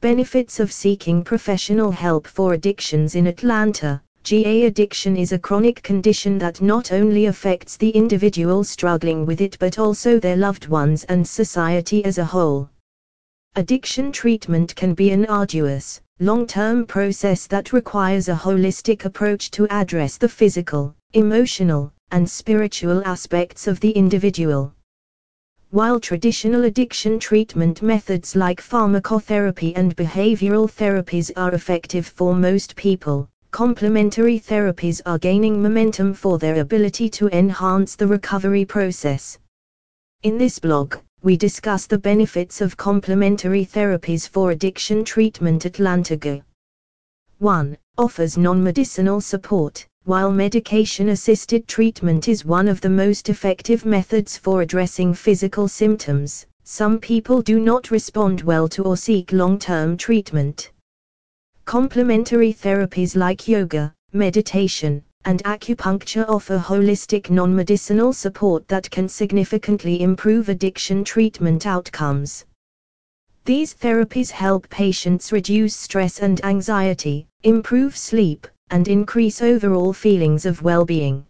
Benefits of seeking professional help for addictions in Atlanta. GA addiction is a chronic condition that not only affects the individual struggling with it but also their loved ones and society as a whole. Addiction treatment can be an arduous, long-term process that requires a holistic approach to address the physical, emotional, and spiritual aspects of the individual. While traditional addiction treatment methods like pharmacotherapy and behavioral therapies are effective for most people, complementary therapies are gaining momentum for their ability to enhance the recovery process. In this blog, we discuss the benefits of complementary therapies for addiction treatment Atlanta GA. 1. Offers non-medicinal support. While medication-assisted treatment is one of the most effective methods for addressing physical symptoms, some people do not respond well to or seek long-term treatment. Complementary therapies like yoga, meditation, and acupuncture offer holistic non-medicinal support that can significantly improve addiction treatment outcomes. These therapies help patients reduce stress and anxiety, improve sleep, and increase overall feelings of well-being.